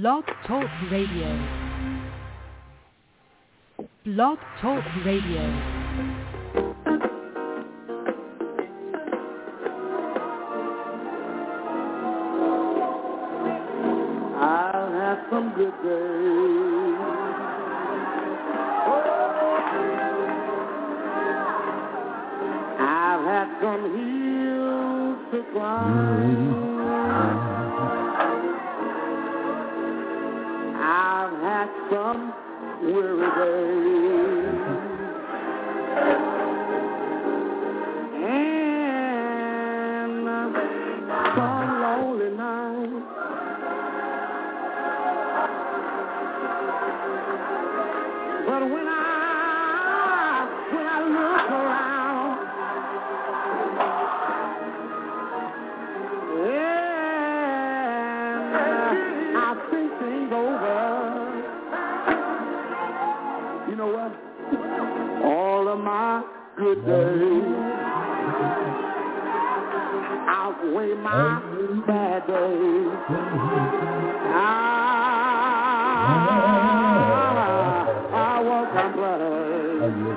Blog Talk Radio. Blog Talk Radio. I've had some good days. I've had some hills to climb. I've some weary days. Days outweigh my bad days. Ah, I, I won't complain.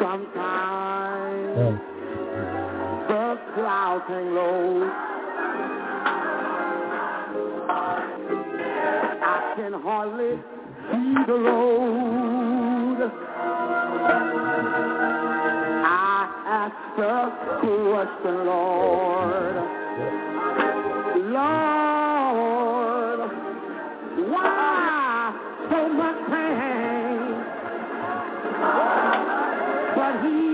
Sometimes the clouds hang low. I can hardly see the road. Ask the question, Lord. Lord, why so much pain? But He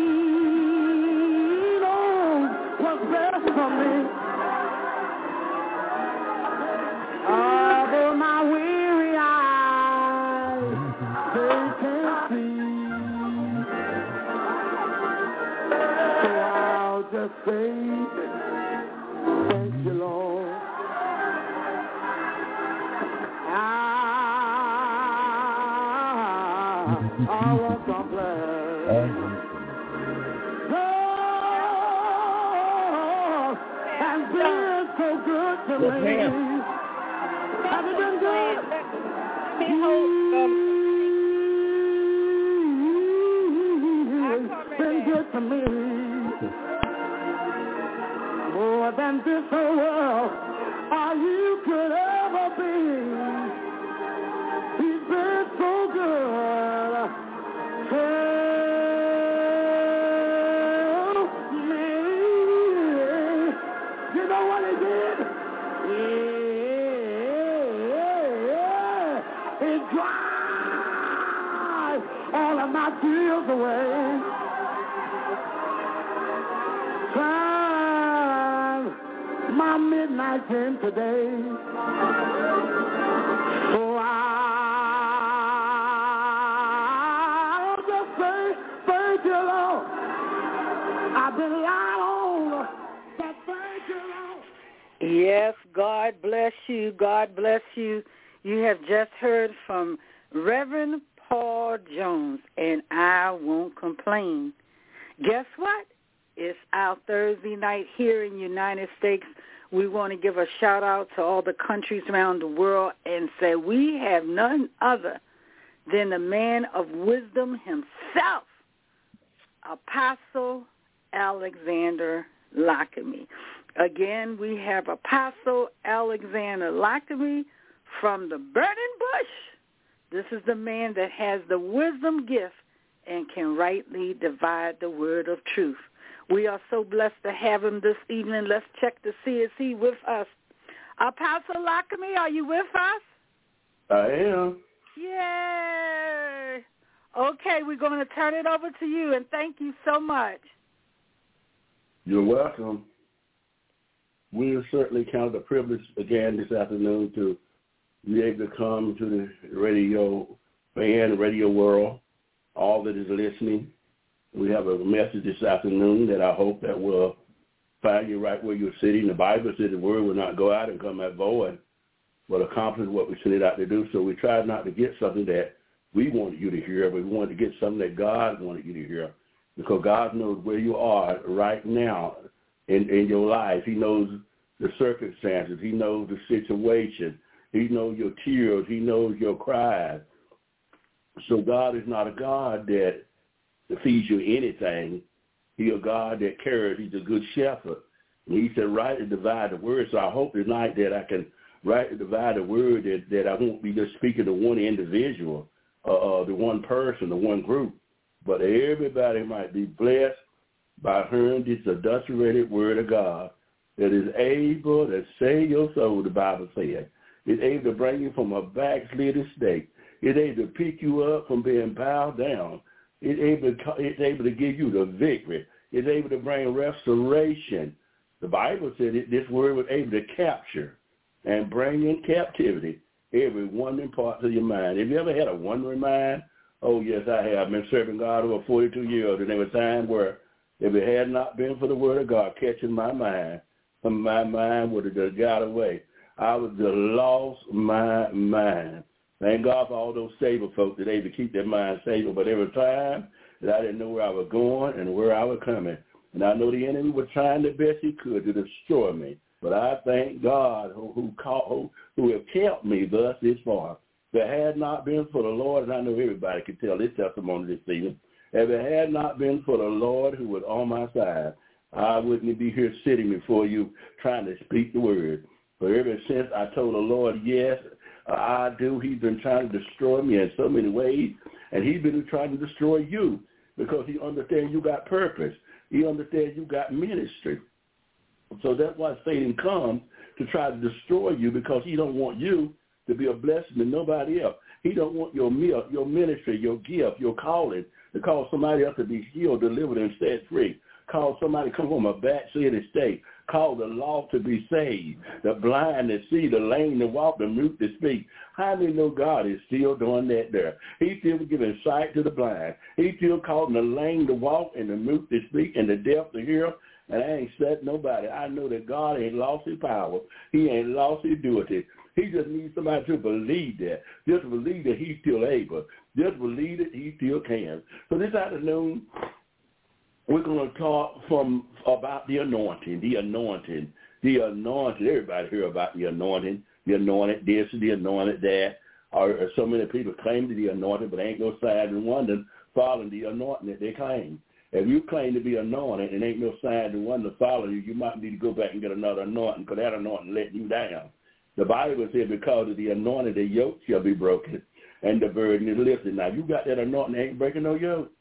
Complain. Lord has been so good to me. Guess what? It's our Thursday night here in United States. We want to give a shout out to all the countries around the world and say we have none other than the man of wisdom himself, Apostle Alexander Lockamy. Again, we have Apostle Alexander Lockamy from the Burning Bush. This is the man that has the wisdom gift and can rightly divide the word of truth. We are so blessed to have him this evening. Let's check to see is he with us. Apostle Lockamy, are you with us? I am. Yay! Okay, we're going to turn it over to you, and thank you so much. You're welcome. We certainly count the privilege again this afternoon to be able to come to the radio fan, radio world, all that is listening. We have a message this afternoon that I hope that will find you right where you're sitting. The Bible says the word will not go out and come back void, but accomplish what we sent it out to do. So we tried not to get something that we wanted you to hear, but we wanted to get something that God wanted you to hear. Because God knows where you are right now in, in your life. He knows the circumstances. He knows the situation. He knows your tears. He knows your cries. So God is not a God that feeds you anything. He's a God that cares. He's a good shepherd. And he said, write and divide the word. So I hope tonight that I can rightly divide the word that, that I won't be just speaking to one individual, uh, uh, the one person, the one group, but everybody might be blessed by hearing this adulterated word of God that is able to save your soul, the Bible says. It's able to bring you from a backslidden state. It's able to pick you up from being bowed down. It's able, to, it's able to give you the victory. It's able to bring restoration. The Bible said it, this word was able to capture and bring in captivity every wandering part of your mind. Have you ever had a wandering mind? Oh, yes, I have. I've been serving God over 42 years, and there was time where if it had not been for the word of God catching my mind, my mind would have just got away. I would have lost my mind. Thank God for all those stable folks that able to keep their mind stable. But every time that I didn't know where I was going and where I was coming. And I know the enemy was trying the best he could to destroy me. But I thank God who who, called, who, who have kept me thus this far. If it had not been for the Lord, and I know everybody can tell this testimony this evening, if it had not been for the Lord who was on my side, I wouldn't be here sitting before you trying to speak the word. But ever since I told the Lord, yes, I do, he's been trying to destroy me in so many ways. And he's been trying to destroy you because he understands you got purpose. He understands you got ministry. So that's why Satan comes to try to destroy you because he don't want you to be a blessing to nobody else. He don't want your meal, your ministry, your gift, your calling to cause somebody else to be healed, delivered, and set free. Cause somebody to come from a backslidden state. Call the lost to be saved, the blind to see, the lame to walk, the mute to speak. How many know God is still doing that there? He's still giving sight to the blind. He's still calling the lame to walk and the mute to speak and the deaf to hear. And I ain't said nobody. I know that God ain't lost his power. He ain't lost his duty. He just needs somebody to believe that. Just believe that he's still able. Just believe that he still can. So this afternoon, we're going to talk from about the anointing, the anointing, the anointing. Everybody hear about the anointing, the anointed this, the anointed that. Or, or so many people claim to be anointed, but ain't no sign and wonder following the anointing that they claim. If you claim to be anointed and ain't no sign and wonder following you, you might need to go back and get another anointing because that anointing letting you down. The Bible says because of the anointing, the yoke shall be broken and the burden is lifted. Now, you got that anointing, ain't breaking no yoke.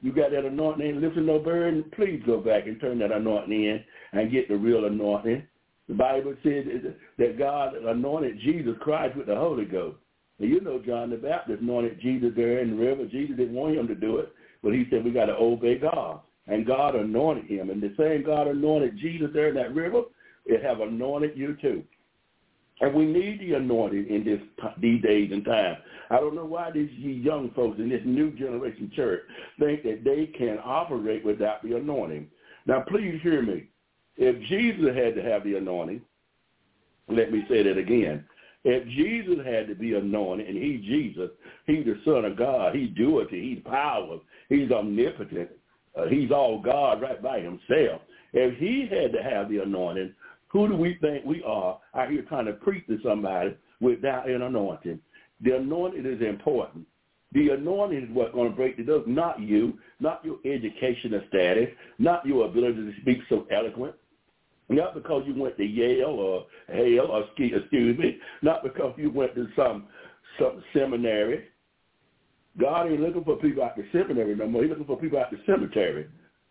You got that anointing, ain't lifting no burden. Please go back and turn that anointing in and get the real anointing. The Bible says that God anointed Jesus Christ with the Holy Ghost. And you know John the Baptist anointed Jesus there in the river. Jesus didn't want him to do it, but he said we got to obey God. And God anointed him. And the same God anointed Jesus there in that river, it have anointed you too. And we need the anointing in this these days and times. I don't know why these young folks in this new generation church think that they can operate without the anointing. Now, please hear me. If Jesus had to have the anointing, let me say that again. If Jesus had to be anointed, and he's Jesus, he's the Son of God, he's deity, he's power, he's omnipotent, uh, he's all God right by himself. If he had to have the anointing, who do we think we are out here trying to preach to somebody without an anointing? The anointing is important. The anointing is what's going to break the yoke, not you, not your educational status, not your ability to speak so eloquent, not because you went to Yale or Hale or excuse me, not because you went to some some seminary. God ain't looking for people out the seminary no more. He's looking for people out the cemetery.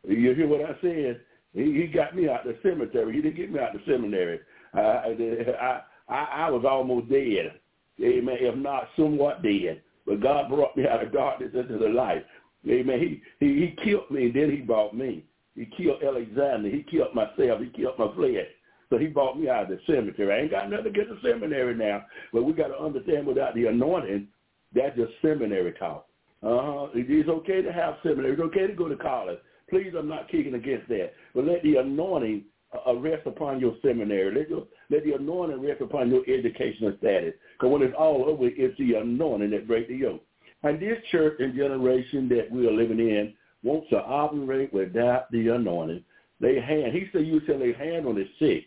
You hear what I said? He, he got me out the cemetery. He didn't get me out the seminary. I, I, I, I was almost dead. Amen. If not somewhat dead. But God brought me out of darkness into the light. Amen. He, he, he killed me and then he brought me. He killed Alexander. He killed myself. He killed my flesh. So he brought me out of the cemetery. I ain't got nothing against the seminary now. But we got to understand without the anointing, that's just seminary talk. Uh-huh. It's okay to have seminary. It's okay to go to college. Please, I'm not kicking against that. But let the anointing uh, rest upon your seminary. Let, your, let the anointing rest upon your educational status. Because when it's all over, it's the anointing that breaks the yoke. And this church and generation that we are living in wants to operate without the anointing. They hand, he said you said they hand on the sick.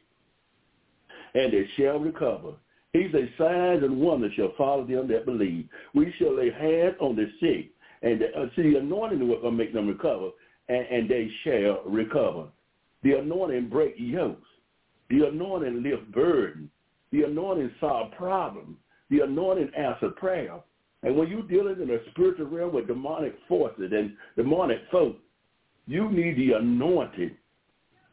and they shall recover. He says, signs and wonders shall follow them that believe. We shall lay hands on the sick, and uh, see, the anointing will uh, make them recover, and, and they shall recover. The anointing break yokes. The anointing lift burden. The anointing solve problems. The anointing answer prayer. And when you're dealing in a spiritual realm with demonic forces and demonic folk, you need the anointing,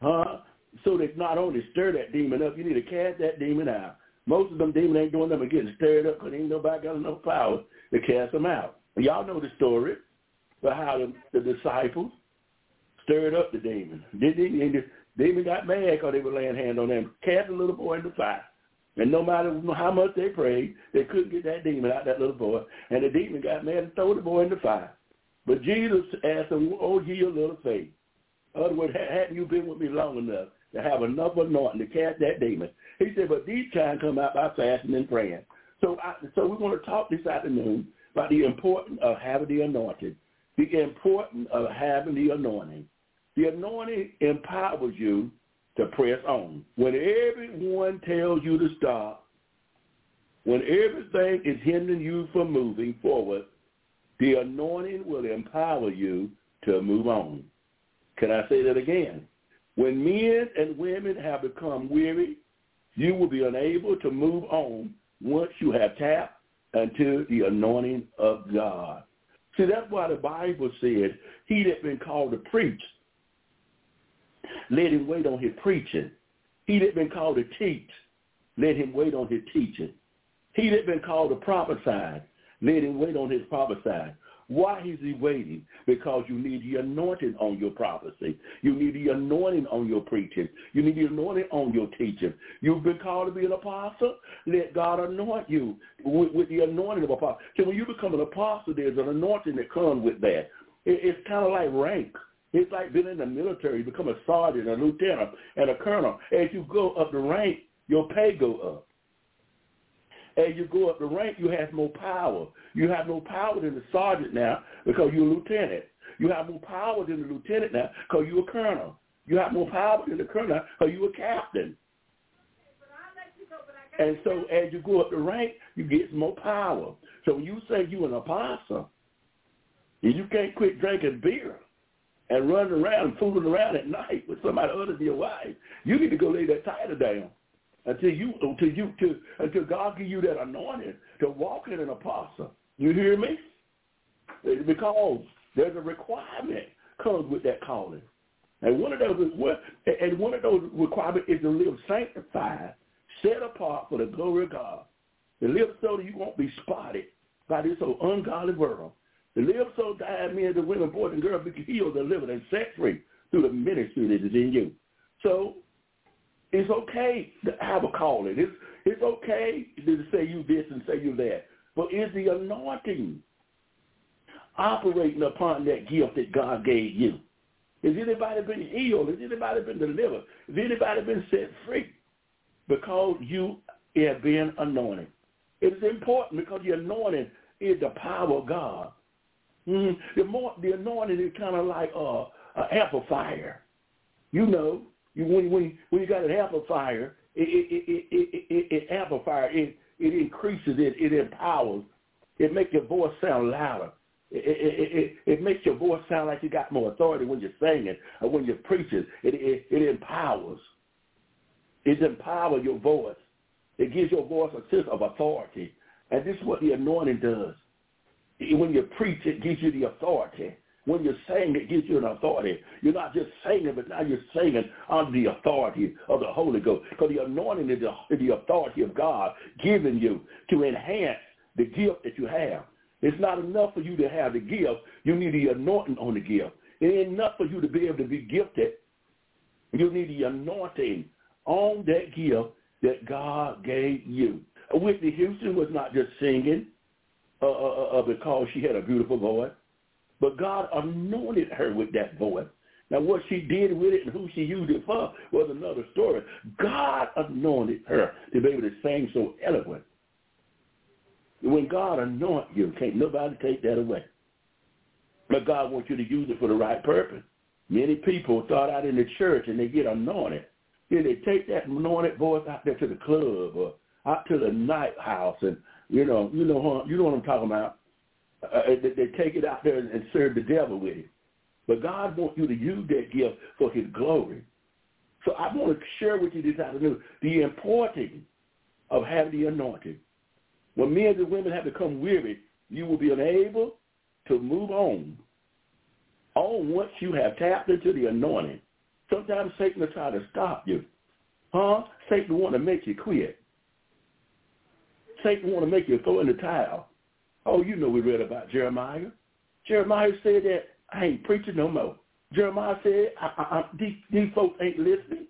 huh? So that not only stir that demon up, you need to cast that demon out. Most of them demons ain't doing nothing but getting stirred up because ain't nobody got enough power to cast them out. Y'all know the story about how the, the disciples stirred up the demon. The demon got mad because they were laying hands on them, cast the little boy in the fire. And no matter how much they prayed, they couldn't get that demon out that little boy. And the demon got mad and threw the boy in the fire. But Jesus asked them, oh, ye a little faith. In other words, hadn't you been with me long enough to have enough anointing to cast that demon? He said, but these kind come out by fasting and praying. So, I, so we want to talk this afternoon about the importance of having the anointing, the importance of having the anointing. The anointing empowers you to press on. When everyone tells you to stop, when everything is hindering you from moving forward, the anointing will empower you to move on. Can I say that again? When men and women have become weary, you will be unable to move on once you have tapped into the anointing of God. See, that's why the Bible said, he that been called to preach let him wait on his preaching. He that been called to teach, let him wait on his teaching. He that been called to prophesy, let him wait on his prophesying. Why is he waiting? Because you need the anointing on your prophecy. You need the anointing on your preaching. You need the anointing on your teaching. You've been called to be an apostle. Let God anoint you with, with the anointing of apostle. So when you become an apostle, there's an anointing that comes with that. It, it's kind of like rank. It's like being in the military. You become a sergeant, a lieutenant, and a colonel. As you go up the rank, your pay go up. As you go up the rank, you have more power. You have more power than the sergeant now because you're a lieutenant. You have more power than the lieutenant now because you're a colonel. You have more power than the colonel because you're a captain. And so as you go up the rank, you get more power. So when you say you're an apostle, you can't quit drinking beer, and running around fooling around at night with somebody other than your wife, you need to go lay that title down until you until you to until God give you that anointing to walk in an apostle. You hear me? Because there's a requirement comes with that calling. And one of those and one of those requirements is to live sanctified, set apart for the glory of God. To live so that you won't be spotted by this old ungodly world. To live so that men and women, boys and girls be healed, delivered, and set free through the ministry that is in you. So it's okay to have a calling. It's it's okay to say you this and say you that. But is the anointing operating upon that gift that God gave you? Has anybody been healed? Has anybody been delivered? Has anybody been set free? Because you have been anointed. It is important because the anointing is the power of God. Mm-hmm. The more the anointing is kind of like uh, an amplifier. You know, you when when when you got an amplifier, it it it it, it, it amplifier it it increases it it empowers. It makes your voice sound louder. It, it, it, it makes your voice sound like you got more authority when you're singing or when you're preaching. It, it, it empowers. It empowers your voice. It gives your voice a sense of authority. And this is what the anointing does. When you preach, it gives you the authority. When you sing, it gives you an authority. You're not just singing, but now you're singing under the authority of the Holy Ghost. Because the anointing is the, the authority of God given you to enhance the gift that you have. It's not enough for you to have the gift. You need the anointing on the gift. It ain't enough for you to be able to be gifted. You need the anointing on that gift that God gave you. Whitney Houston was not just singing uh, uh, uh, uh, because she had a beautiful voice. But God anointed her with that voice. Now, what she did with it and who she used it for was another story. God anointed her to be able to sing so eloquent. When God anoints you, can't nobody take that away. But God wants you to use it for the right purpose. Many people start out in the church and they get anointed, Then they take that anointed voice out there to the club or out to the night house, and you know, you know, you know what I'm talking about. Uh, they, they take it out there and, serve the devil with it. But God wants you to use that gift for His glory. So I want to share with you this afternoon the importance of having the anointing. When men and women have become weary, you will be unable to move on. On once you have tapped into the anointing. Sometimes Satan will try to stop you. Huh? Satan want to make you quit. Satan want to make you throw in the towel. Oh, you know we read about Jeremiah. Jeremiah said that I ain't preaching no more. Jeremiah said, I, I, I, these, these folks ain't listening.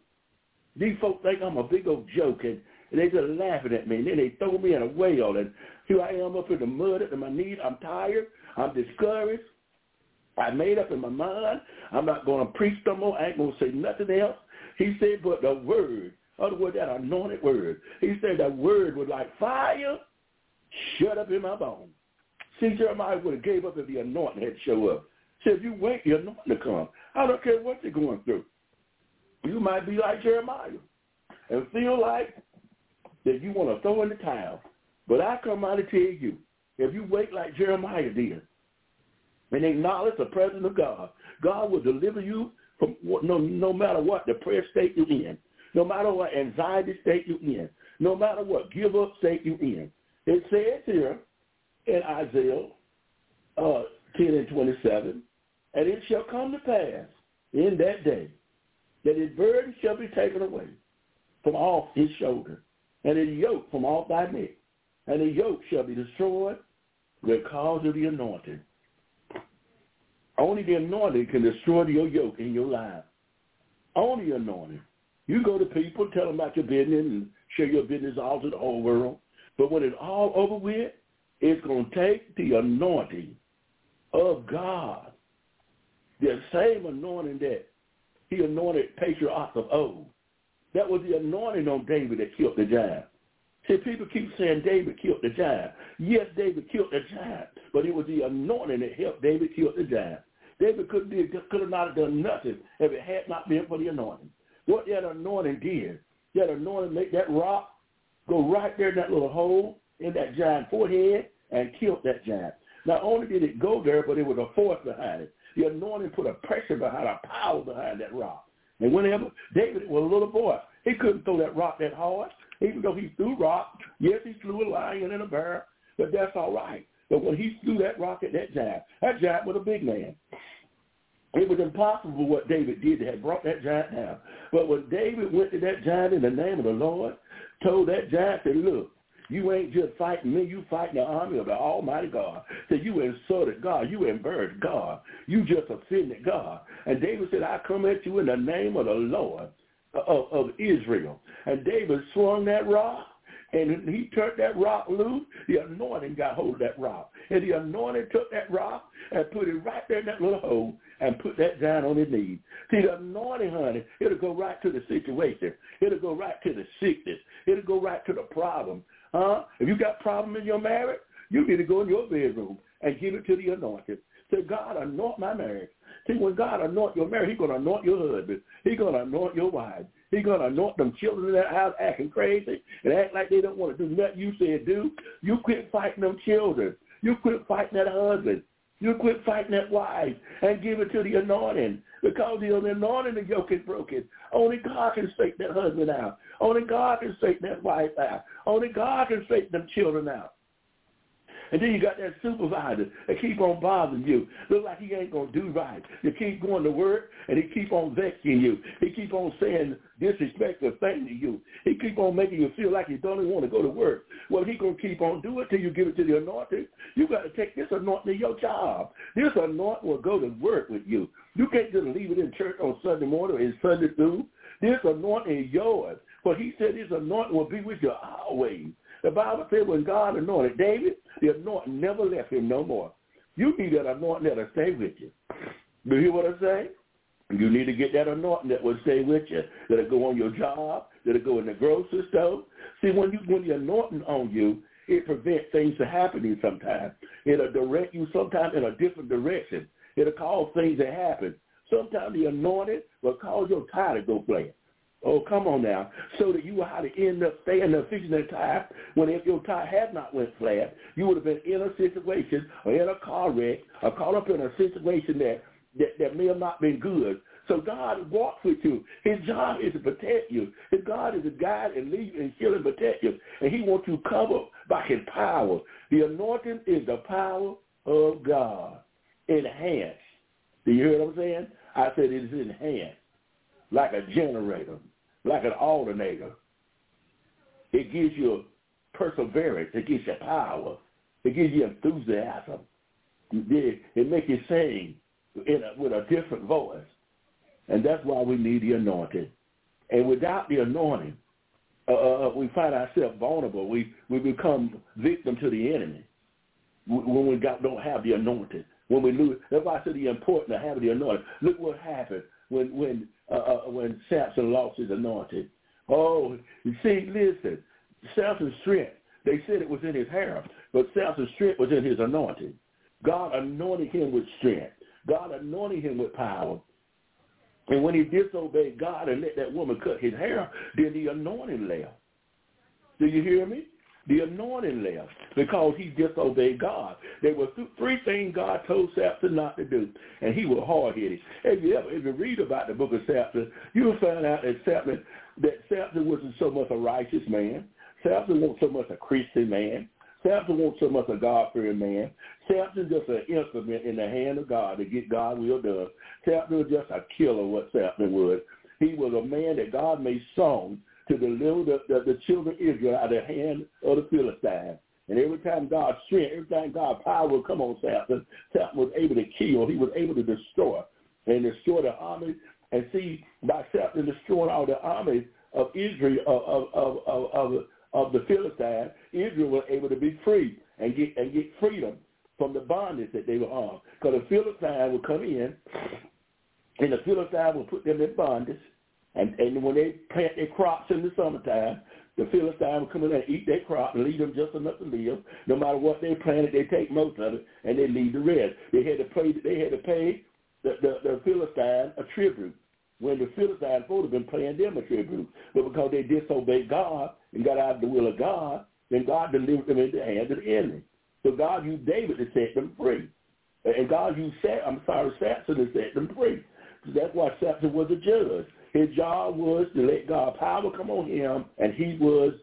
These folks think I'm a big old joke, and, and they just laughing at me. And then they throw me in a whale, and here I am up in the mud at my knees. I'm tired. I'm discouraged. I made up in my mind. I'm not going to preach no more. I ain't going to say nothing else. He said, but the word, other word, that anointed word. He said that word was like fire shut up in my bones. See, Jeremiah would have gave up if the anointing had show up. Said, if you wait, the anointing to come. I don't care what you're going through. You might be like Jeremiah and feel like that you want to throw in the towel. But I come out to tell you, if you wait like Jeremiah did and acknowledge the presence of God, God will deliver you from no, no matter what depressed state you're in, no matter what anxiety state you're in, no matter what give up state you're in. It says here in Isaiah uh, 10 and 27, and it shall come to pass in that day that his burden shall be taken away from off his shoulder, and his yoke from off thy neck, and the yoke shall be destroyed because of the anointing. Only the anointing can destroy your yoke in your life. Only anointing. You go to people, tell them about your business, and share your business all to the whole world. But when it's all over with, it's going to take the anointing of God, the same anointing that he anointed patriarchs of old. That was the anointing on David that killed the giant. See, people keep saying David killed the giant. Yes, David killed the giant, but it was the anointing that helped David kill the giant. David could, could have not done nothing if it had not been for the anointing. What that anointing did, that anointing made that rock go right there in that little hole in that giant forehead and killed that giant. Not only did it go there, but it was a force behind it. The anointing put a pressure behind, a power behind that rock. And whenever David was a little boy, he couldn't throw that rock that hard. Even though he threw rock, yes, he slew a lion and a bear, but that's all right. But when he threw that rock at that giant, that giant was a big man. It was impossible what David did to have brought that giant down. But when David went to that giant in the name of the Lord, told that giant, said, look, you ain't just fighting me. You fighting the army of the Almighty God. So you insulted God. You embarrassed God. You just offended God. And David said, I come at you in the name of the Lord uh, of, of Israel. And David swung that rock and he turned that rock loose, the anointing got hold of that rock. And the anointing took that rock and put it right there in that little hole and put that giant on his knees. See, the anointing, honey, it'll go right to the situation. It'll go right to the sickness. It'll go right to the problem. Huh? If you got problem in your marriage, you need to go in your bedroom and give it to the anointed. Say, God, anoint my marriage. See, when God anoint your marriage, he's going to anoint your husband. He's going to anoint your wife. He's going to anoint them children in that house acting crazy and act like they don't want to do nothing you said do. You quit fighting them children. You quit fighting that husband. You quit fighting that wife and give it to the anointing. Because the anointing, the yoke is broken. Only God can straighten that husband out. Only God can straighten that wife out. Only God can straighten them children out. And then you got that supervisor that keep on bothering you. Look like he ain't going to do right. You keep going to work, and he keep on vexing you. He keep on saying disrespectful things to you. He keep on making you feel like you don't even want to go to work. Well, he going to keep on doing it till you give it to the anointing. You got to take this anointing to your job. This anointing will go to work with you. You can't just leave it in church on Sunday morning or Sunday school. This anointing is yours. But he said this anointing will be with you always. The Bible said when God anointed David, the anointing never left him no more. You need that anointing that'll stay with you. Do you hear what I say? You need to get that anointing that will stay with you, that'll go on your job, that'll go in the grocery store. See, when you when the anointing on you, it prevents things from happening sometimes. It'll direct you sometimes in a different direction. It'll cause things to happen. Sometimes the anointing will cause your tire to go flat. Oh, come on now. So that you have to end up staying there fixing that tire when if your tire had not went flat, you would have been in a situation or in a car wreck or caught up in a situation that, that, that may have not been good. So God walks with you. His job is to protect you. His God is to guide and lead and heal and protect you. And he wants you covered by his power. The anointing is the power of God. Enhanced. Do you hear what I'm saying? I said it is enhanced. Like a generator. Like an alternator. It gives you perseverance. It gives you power. It gives you enthusiasm. It makes you sing in a, with a different voice. And that's why we need the anointing. And without the anointing, uh, uh, uh we find ourselves vulnerable. We we become victim to the enemy when we got, don't have the anointing. When we lose, that's why I said the important to have the anointing. Look what happened when when uh, uh, when Samson lost his anointing. Oh, you see, listen, Samson's strength. They said it was in his hair, but Samson's strength was in his anointing. God anointed him with strength. God anointed him with power. And when he disobeyed God and let that woman cut his hair, then the anointing left. Do you hear me? The anointing left because he disobeyed God. There were th- three things God told Samson not to do, and he was hard-headed. If you ever if you read about the book of Samson, you'll find out that Samson that Samson wasn't so much a righteous man. Samson wasn't so much a Christian man. Samson wasn't so much a God-fearing man. Samson just an instrument in the hand of God to get God will done. Samson was just a killer, what Samson was. He was a man that God made strong to deliver the, the, the children of Israel out of the hand of the Philistines. And every time God's strength, every time God's power would come on Samson, Samson was able to kill. He was able to destroy and destroy the army. And see, by Samson destroying all the armies of Israel, of, of, of, of, of the Philistines, Israel was able to be free and get and get freedom from the bondage that they were on. Because the Philistines would come in, and the Philistines would put them in bondage, and, and when they plant their crops in the summertime, the Philistines would come in and eat their crop and leave them just enough to live. No matter what they planted, they take most of it and they leave the rest. They had to pay. They had to pay the the, the Philistine a tribute when the Philistines would have been paying them a tribute, but because they disobeyed God and got out of the will of God, then God delivered them into the hands of the enemy. So God used David to set them free. And God used, I'm sorry, Samson to set them free. So that's why Samson was a judge. His job was to let God's power come on him, and he was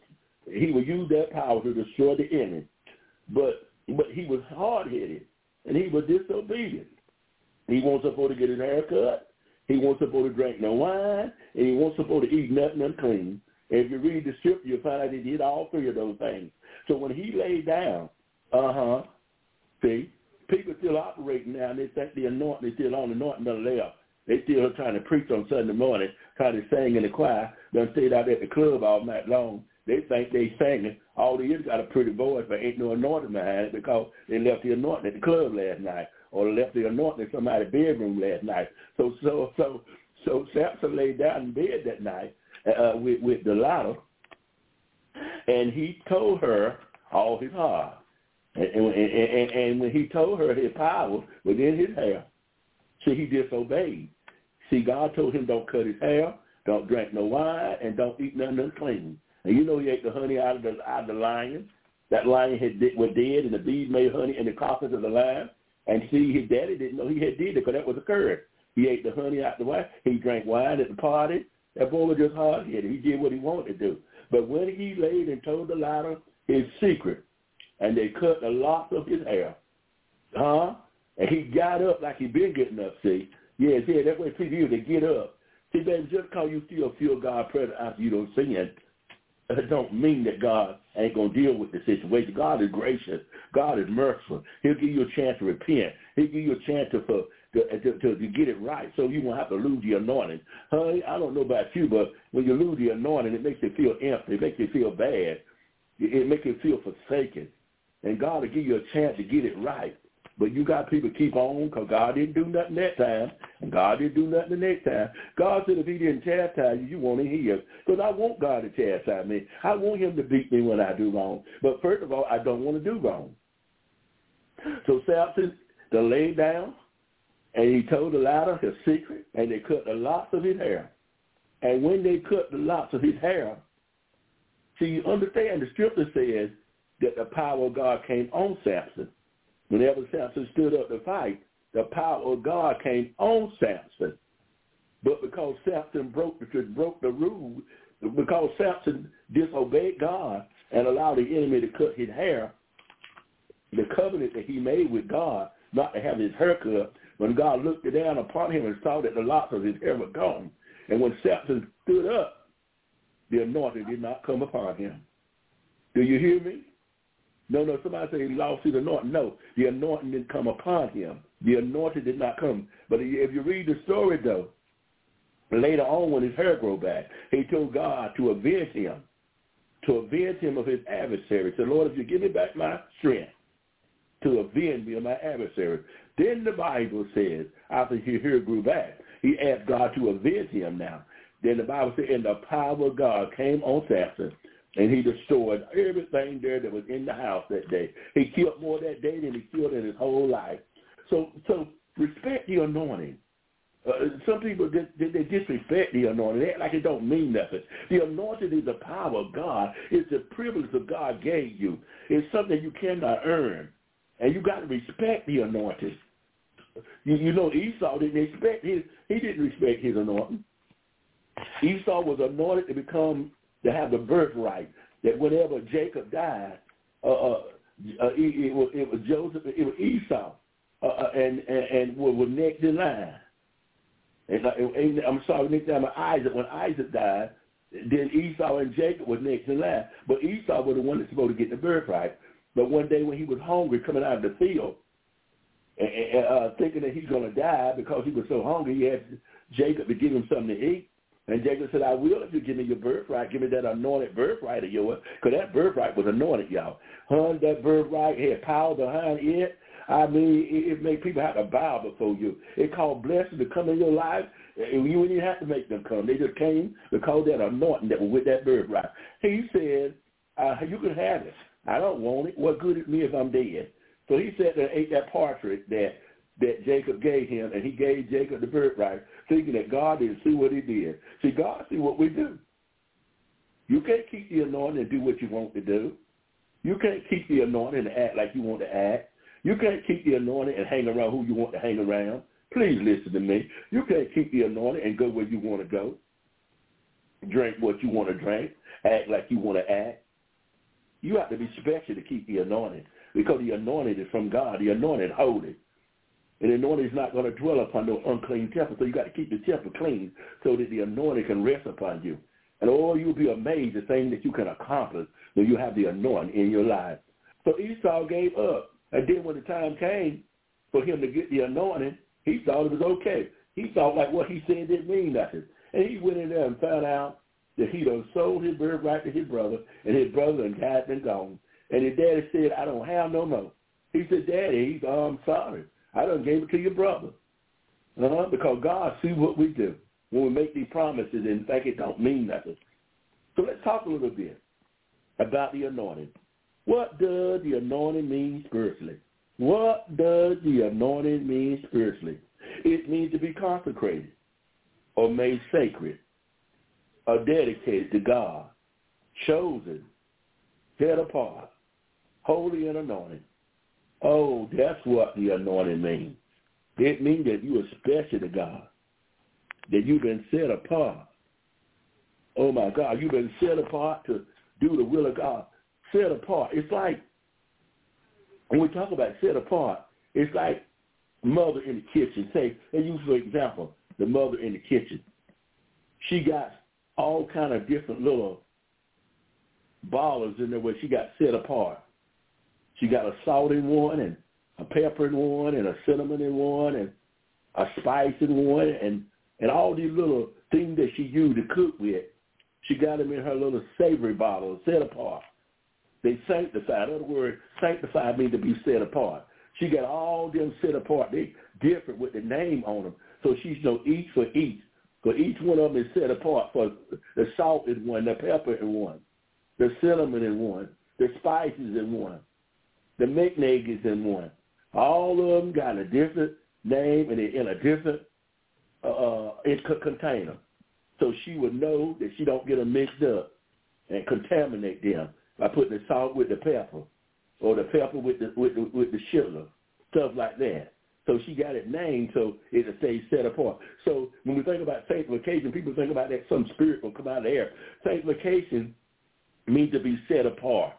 he would use that power to destroy the enemy. But but he was hard headed and he was disobedient. He wasn't supposed to get his hair cut. He wasn't supposed to drink no wine, and he wasn't supposed to eat nothing unclean. If you read the scripture, you'll find out he did all three of those things. So when he laid down, uh huh, see, people still operating now, and they think the anointing is still on, the anointing left. They still trying to preach on Sunday morning, trying to sing in the choir. Done stayed out at the club all night long. They think they singing. All they is got a pretty voice, but ain't no anointing behind it because they left the anointing at the club last night, or left the anointing in somebody's bedroom last night. So so so so Samson laid down in bed that night uh, with with Delilah, and he told her all his heart. And, and, and, and when he told her his power was in his hair, so he disobeyed. See, God told him don't cut his hair, don't drink no wine, and don't eat nothing unclean. And you know he ate the honey out of the out of the lion. That lion had was dead, and the bees made honey in the coffins of the lion. And see, his daddy didn't know he had did it because that was a curse. He ate the honey out the wine. He drank wine at the party. That boy was just hard-headed. He did what he wanted to do. But when he laid and told Delilah his secret, and they cut the locks of his hair, huh? And he got up like he been getting up, see? Yes, yeah, that way people used to get up. See, baby, just because you still feel God's presence after you don't sin, it don't mean that God ain't going to deal with the situation. God is gracious. God is merciful. He'll give you a chance to repent. He'll give you a chance to, for, to, to, to, to get it right so you won't have to lose the anointing. Honey, I don't know about you, but when you lose the anointing, it makes you feel empty. It makes you feel bad. It makes you feel forsaken. And God will give you a chance to get it right. But you got people keep on because God didn't do nothing that time, and God didn't do nothing the next time. God said if he didn't chastise you, you want to hear. Because I want God to chastise me. I want him to beat me when I do wrong. But first of all, I don't want to do wrong. So Samson, they laid down, and he told Delilah his secret, and they cut the locks of his hair. And when they cut the locks of his hair, see, you understand the scripture says that the power of God came on Samson. Whenever Samson stood up to fight, the power of God came on Samson. But because Samson broke the broke the rule, because Samson disobeyed God and allowed the enemy to cut his hair, the covenant that he made with God not to have his hair cut, when God looked down upon him and saw that the locks of his hair were gone, and when Samson stood up, the anointing did not come upon him. Do you hear me? No, no, somebody say he lost his anointing. No, the anointing didn't come upon him. The anointing did not come. But if you read the story, though, later on when his hair grew back, he told God to avenge him, to avenge him of his adversary. He said, Lord, if you give me back my strength, to avenge me of my adversary. Then the Bible says, after his hair grew back, he asked God to avenge him now. Then the Bible said, and the power of God came on Samson, and he destroyed everything there that was in the house that day. He killed more that day than he killed in his whole life. So, so respect the anointing. Uh, some people they, they disrespect the anointing. They act like it don't mean nothing. The anointing is the power of God. It's the privilege that God gave you. It's something you cannot earn, and you got to respect the anointing. You, you know, Esau didn't expect his. He didn't respect his anointing. Esau was anointed to become to have the birthright. That whenever Jacob died, uh, uh, uh, it, it, was, it was Joseph. It was Esau, uh, uh and and, and was next in line. And, and I'm sorry, next time Isaac, when Isaac died, then Esau and Jacob was next in line. But Esau was the one that's supposed to get the birthright. But one day when he was hungry coming out of the field, and, uh, thinking that he's going to die because he was so hungry, he asked Jacob to give him something to eat. And Jacob said, I will if you give me your birthright. Give me that anointed birthright of yours. Because that birthright was anointed, y'all. Hun, that birthright had power behind it. I mean, it, it made people have to bow before you. It called blessings to come in your life. And you didn't have to make them come. They just came because of that anointing that was with that birthright. He said, uh, you can have it. I don't want it. What good is me if I'm dead? So he said that ate that partridge that that Jacob gave him, and he gave Jacob the birthright, thinking that God didn't see what he did. See, God see what we do. You can't keep the anointing and do what you want to do. You can't keep the anointing and act like you want to act. You can't keep the anointing and hang around who you want to hang around. Please listen to me. You can't keep the anointing and go where you want to go. Drink what you want to drink. Act like you want to act. You have to be special to keep the anointing because the anointing is from God. The anointing holy. And the anointing is not going to dwell upon no unclean temple. So you got to keep the temple clean so that the anointing can rest upon you. And oh, you'll be amazed the thing that you can accomplish when you have the anointing in your life. So Esau gave up. And then when the time came for him to get the anointing, he thought it was okay. He thought like what he said didn't mean nothing. And he went in there and found out that he done sold his birthright to his brother, and his brother and dad been gone. And his daddy said, I don't have no more. He said, Daddy, he's, oh, I'm sorry. I done gave it to your brother. Uh-huh, because God see what we do when we make these promises in fact it don't mean nothing. So let's talk a little bit about the anointing. What does the anointing mean spiritually? What does the anointing mean spiritually? It means to be consecrated or made sacred or dedicated to God, chosen, set apart, holy and anointed. Oh, that's what the anointing means. It means that you are special to God, that you've been set apart. Oh my God, you've been set apart to do the will of God. Set apart. It's like when we talk about set apart, it's like mother in the kitchen. Say, and use for example, the mother in the kitchen. She got all kind of different little ballers in there where she got set apart. She got a salt in one and a pepper in one and a cinnamon in one and a spice in one and and all these little things that she used to cook with. She got them in her little savory bottle, set apart. They sanctified. In other words, sanctified means to be set apart. She got all them set apart. They different with the name on them. So she's you know each for each. For each one of them is set apart. For the salt is one, the pepper in one, the cinnamon in one, the spices in one, the McNegg is in one. All of them got a different name and in a different uh, uh container. so she would know that she don't get them mixed up and contaminate them by putting the salt with the pepper or the pepper with the with the, with the sugar, stuff like that. So she got it named so it'll stay set apart. So when we think about sanctification, people think about that some spirit will come out of the air. Sanctification means to be set apart.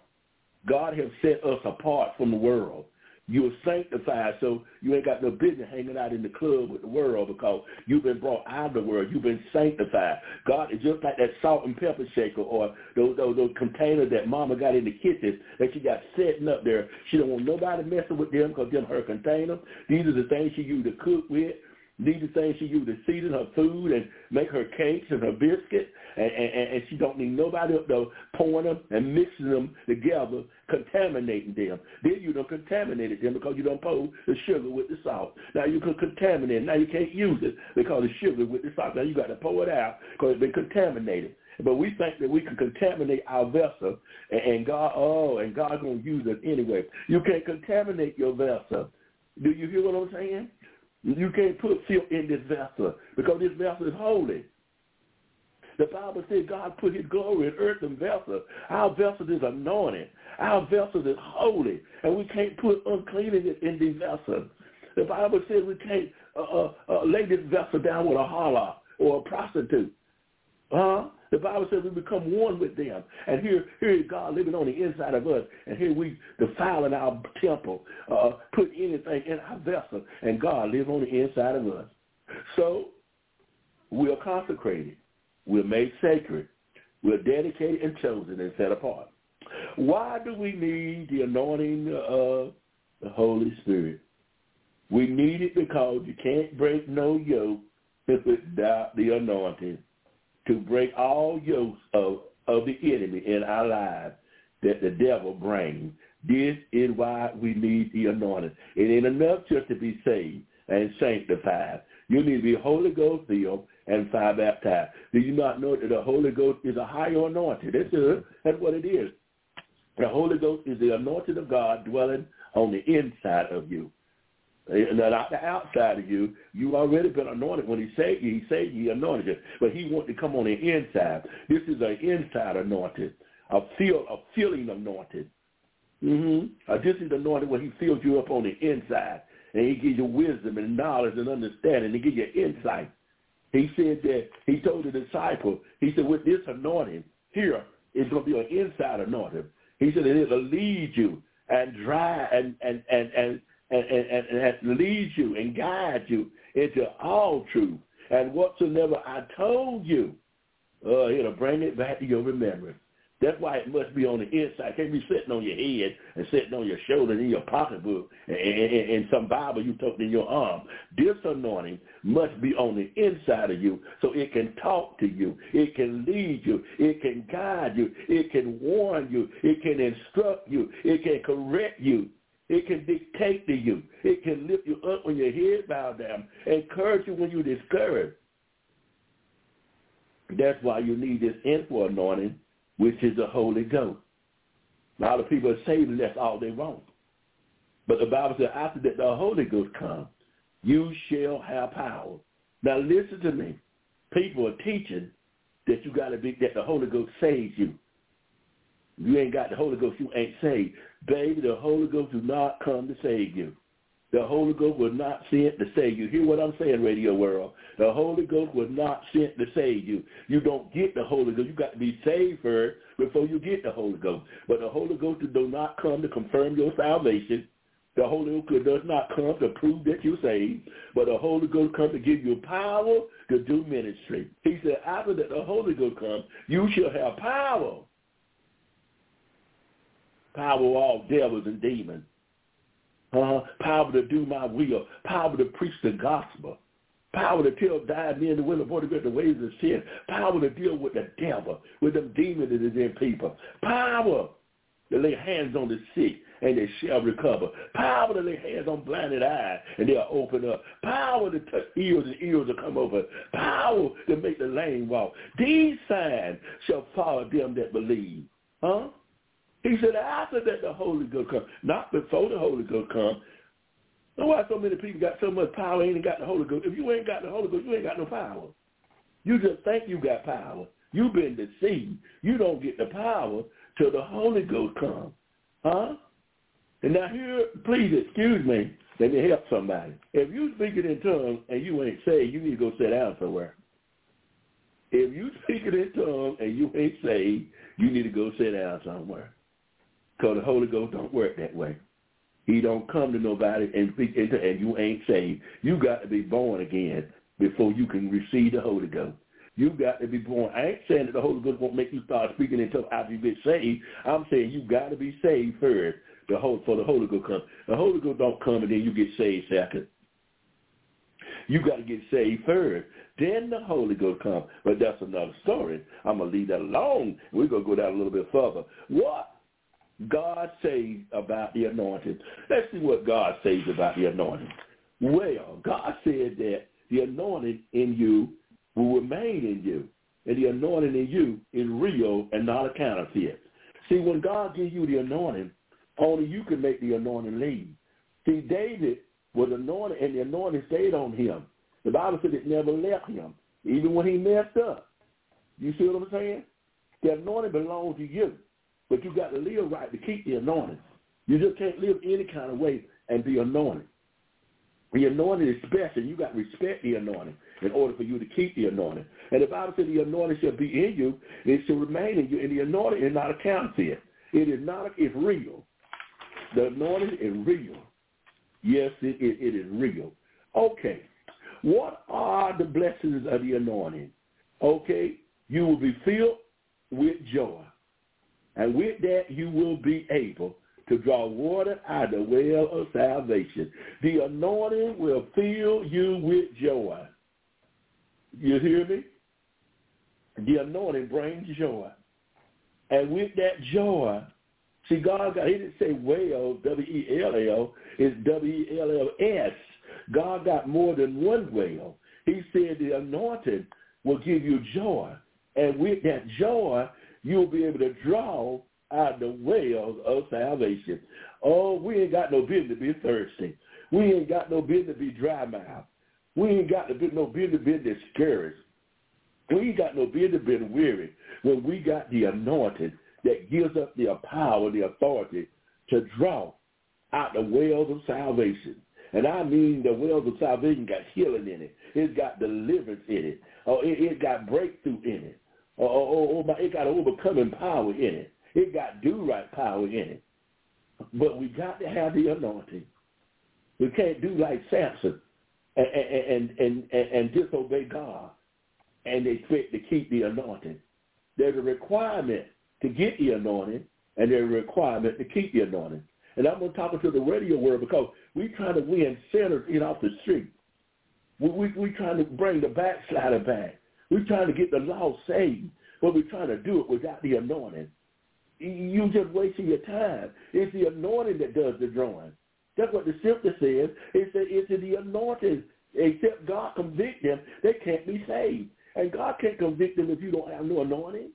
God has set us apart from the world. You're sanctified, so you ain't got no business hanging out in the club with the world because you've been brought out of the world. You've been sanctified. God is just like that salt and pepper shaker or those, those, those containers that mama got in the kitchen that she got setting up there. She don't want nobody messing with them because them her container. These are the things she used to cook with. These are things she used to season her food and make her cakes and her biscuits, and, and, and she don't need nobody up there pouring them and mixing them together, contaminating them. Then you don't contaminate them because you don't pour the sugar with the salt. Now you can contaminate. Now you can't use it because the sugar with the salt. Now you got to pour it out because it's been contaminated. But we think that we can contaminate our vessel, and, and God, oh, and God's gonna use it anyway. You can't contaminate your vessel. Do you hear what I'm saying? You can't put filth in this vessel because this vessel is holy. The Bible says God put his glory in earthen vessel. Our vessel is anointed. Our vessel is holy. And we can't put uncleanness in the vessel. The Bible says we can't uh, uh, uh, lay this vessel down with a harlot or a prostitute. Huh? The Bible says we become one with them. And here, here is God living on the inside of us. And here we defiling our temple, uh, put anything in our vessel, and God live on the inside of us. So we are consecrated. We're made sacred. We're dedicated and chosen and set apart. Why do we need the anointing of the Holy Spirit? We need it because you can't break no yoke without the anointing to break all yokes of, of the enemy in our lives that the devil brings. This is why we need the anointing. It ain't enough just to be saved and sanctified. You need to be Holy Ghost filled and fire baptized. Do you not know that the Holy Ghost is a higher anointing? That's. That's what it is. The Holy Ghost is the anointing of God dwelling on the inside of you. And not the outside of you. You already been anointed. When he saved you, he saved you, he anointed you. But he wanted to come on the inside. This is an inside anointed, a feel, a feeling anointed. Mm-hmm. Uh, this is anointed when he fills you up on the inside. And he gives you wisdom and knowledge and understanding. He gives you insight. He said that, he told the disciple, he said, with this anointing here, it's going to be an inside anointing. He said it'll lead you and drive and, and, and, and and, and, and lead you and guide you into all truth. And whatsoever I told you, uh, it'll bring it back to your remembrance. That's why it must be on the inside. It can't be sitting on your head and sitting on your shoulder in your pocketbook and, and, and some Bible you tucked in your arm. This anointing must be on the inside of you so it can talk to you. It can lead you. It can guide you. It can warn you. It can instruct you. It can correct you. It can dictate to you. It can lift you up when your head bowed down, encourage you when you're discouraged. That's why you need this info anointing, which is the Holy Ghost. A lot of people are saved that's all they want. But the Bible says after that the Holy Ghost comes, you shall have power. Now listen to me. People are teaching that you got to be, that the Holy Ghost saves you. You ain't got the Holy Ghost, you ain't saved. Baby, the Holy Ghost do not come to save you. The Holy Ghost was not sent to save you. Hear what I'm saying, radio world. The Holy Ghost was not sent to save you. You don't get the Holy Ghost. You got to be saved first before you get the Holy Ghost. But the Holy Ghost does not come to confirm your salvation. The Holy Ghost does not come to prove that you're saved, but the Holy Ghost comes to give you power to do ministry. He said, after that the Holy Ghost comes, you shall have power power of all devils and demons. Uh, power to do my will, power to preach the gospel, power to tell dying men and women to get the ways of sin, power to deal with the devil, with them demons that is in people, power to lay hands on the sick and they shall recover, power to lay hands on blinded eyes and they'll open up, power to touch ears and ears will come over, power to make the lame walk. These signs shall follow them that believe. Huh? He said after that the Holy Ghost come, not before the Holy Ghost come. Know why so many people got so much power ain't got the Holy Ghost? If you ain't got the Holy Ghost, you ain't got no power. You just think you got power. You've been deceived. You don't get the power till the Holy Ghost come, Huh? And now here, please excuse me. Let me help somebody. If you speaking in tongues and you ain't saved, you need to go sit down somewhere. If you speaking in tongues and you ain't saved, you need to go sit down somewhere. Because the Holy Ghost don't work that way. He don't come to nobody and speak into and you ain't saved. You got to be born again before you can receive the Holy Ghost. You got to be born. I ain't saying that the Holy Ghost won't make you start speaking until after you get saved. I'm saying you got to be saved first. The whole for the Holy Ghost come. The Holy Ghost don't come and then you get saved second. You got to get saved first. Then the Holy Ghost come. But that's another story. I'm gonna leave that alone. We're gonna go down a little bit further. What God says about the anointing? Let's see what God says about the anointing. Well, God said that the anointing in you will remain in you, and the anointing in you is real and not a counterfeit. See, when God gives you the anointing, only you can make the anointing leave. See, David was anointed, and the anointing stayed on him. The Bible said it never left him, even when he messed up. You see what I'm saying? The anointing belongs to you, but you got to live right to keep the anointing. You just can't live any kind of way and be anointed. The anointing is special. You got to respect the anointing in order for you to keep the anointing. And the Bible said the anointing shall be in you, it shall remain in you, and the anointing is not a counterfeit. It is not, it's real. The anointing is real. Yes, it, it, it is real. Okay. What are the blessings of the anointing? Okay. You will be filled with joy. And with that, you will be able to draw water out of the well of salvation. The anointing will fill you with joy. You hear me? The anointing brings joy. And with that joy, see, God got, he didn't say well, W-E-L-L, it's W-E-L-L-S. God got more than one well. He said the anointing will give you joy. And with that joy, you'll be able to draw out the wells of salvation. Oh, we ain't got no business to be thirsty. We ain't got no business to be dry mouth. We ain't got no business to be discouraged. We ain't got no business to be weary when we got the anointing that gives us the power, the authority to draw out the wells of salvation. And I mean the wells of salvation got healing in it. It's got deliverance in it. Oh, it, it got breakthrough in it. Or, or, it got overcoming power in it. It got do-right power in it. But we got to have the anointing. We can't do like Samson and, and, and, and, and disobey God and they expect to keep the anointing. There's a requirement to get the anointing, and there's a requirement to keep the anointing. And I'm going to talk to the radio world because we trying to win sinners in off the street. We, we, we trying to bring the backslider back. We're trying to get the lost saved, but we're trying to do it without the anointing. You just wasting your time. It's the anointing that does the drawing. That's what the scripture says. It says it's the anointing. Except God convict them, they can't be saved. And God can't convict them if you don't have no anointing.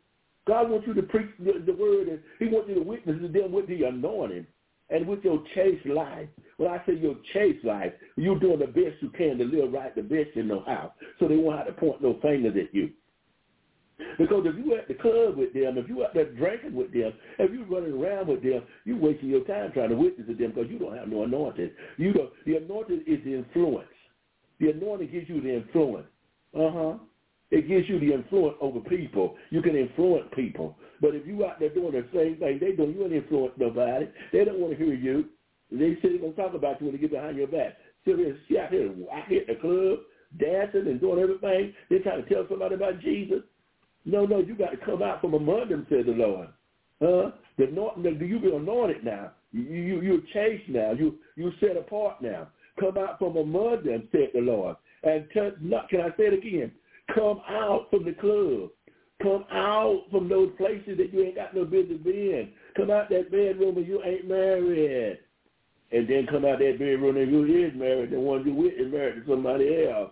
God wants you to preach the, the word, and he wants you to witness to them with the anointing and with your chaste life. When I say your chaste life, you're doing the best you can to live right the best you know how. So they won't have to point no fingers at you. Because if you at the club with them, if you out there drinking with them, if you running around with them, you wasting your time trying to witness to them because you don't have no anointing. You don't, the anointing is the influence. The anointing gives you the influence. Uh-huh. It gives you the influence over people. You can influence people. But if you out there doing the same thing they do, you ain't influence nobody. They don't want to hear you. They going to talk about you when they get behind your back. Sit here, see out here, out here at the club, dancing and doing everything. They're trying to tell somebody about Jesus. No, no, you got to come out from among them, said the Lord. Huh? The do you be anointed now. You, you, you're chased now. You, you set apart now. Come out from among them, said the Lord. And not, can I say it again? Come out from the club. Come out from those places that you ain't got no business being. Come out that bedroom and you ain't married. And then come out that bedroom and you is married. The one you with is married to somebody else.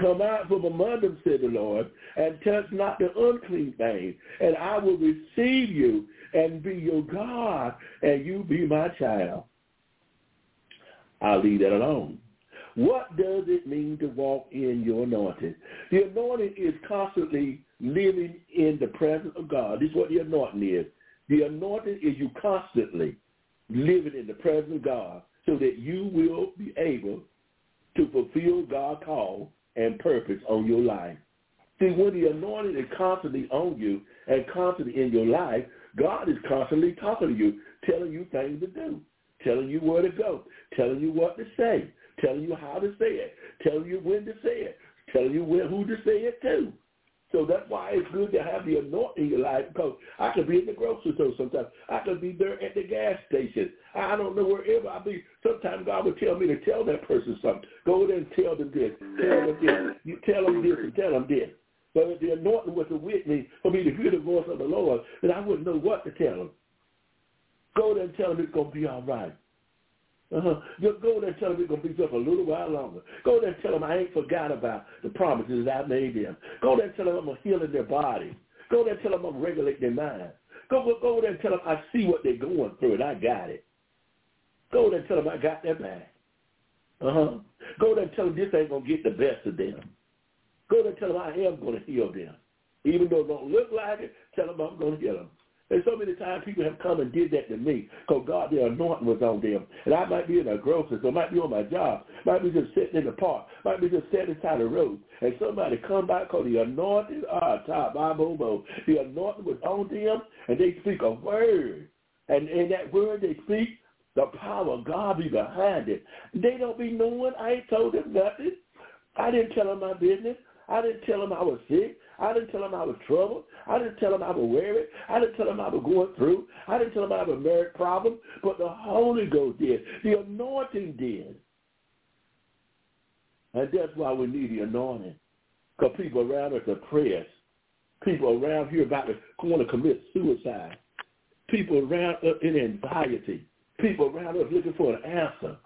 Come out from among them, said the Lord, and touch not the unclean thing, and I will receive you and be your God, and you be my child. I'll leave that alone. What does it mean to walk in your anointing? The anointing is constantly living in the presence of God. This is what the anointing is. The anointing is you constantly living in the presence of God so that you will be able to fulfill God's call and purpose on your life. See, when the anointing is constantly on you and constantly in your life, God is constantly talking to you, telling you things to do, telling you where to go, telling you what to say, telling you how to say it, telling you when to say it, telling you when, who to say it to. So that's why it's good to have the anointing in your life because I could be in the grocery store sometimes. I could be there at the gas station. I don't know wherever I be. Sometimes God would tell me to tell that person something. Go there and tell them this. Tell them this. You tell them this and tell them this. But the anointing was with me for me to hear the voice of the Lord, then I wouldn't know what to tell them. Go there and tell them it's going to be all right. Uh-huh. Go there and tell them it's going to be just a little while longer. Go there and tell them I ain't forgot about the promises I made them. Go there and tell them I'm healing their body. Go there and tell them I'm regulating their mind. Go, go, go there and tell them I see what they're going through and I got it. Go there and tell them I got their back. Uh-huh. Go there and tell them this ain't going to get the best of them. Go there and tell them I am going to heal them. Even though it don't look like it, tell them I'm going to get them. And so many times people have come and did that to me because God, their anointing was on them. And I might be in a grocery store, might be on my job, might be just sitting in the park, might be just sitting beside the road. And somebody come by because the anointing, ah, top, bobo, the anointing was on them and they speak a word. And in that word they speak, the power of God be behind it. They don't be knowing I ain't told them nothing. I didn't tell them my business. I didn't tell them I was sick. I didn't tell them I was troubled. I didn't tell them I was worried. I didn't tell them I was going through. I didn't tell them I have a marriage problem. But the Holy Ghost did. The anointing did. And that's why we need the anointing. Because people around us are depressed. People around here about to want to commit suicide. People around us in anxiety. People around us looking for an answer.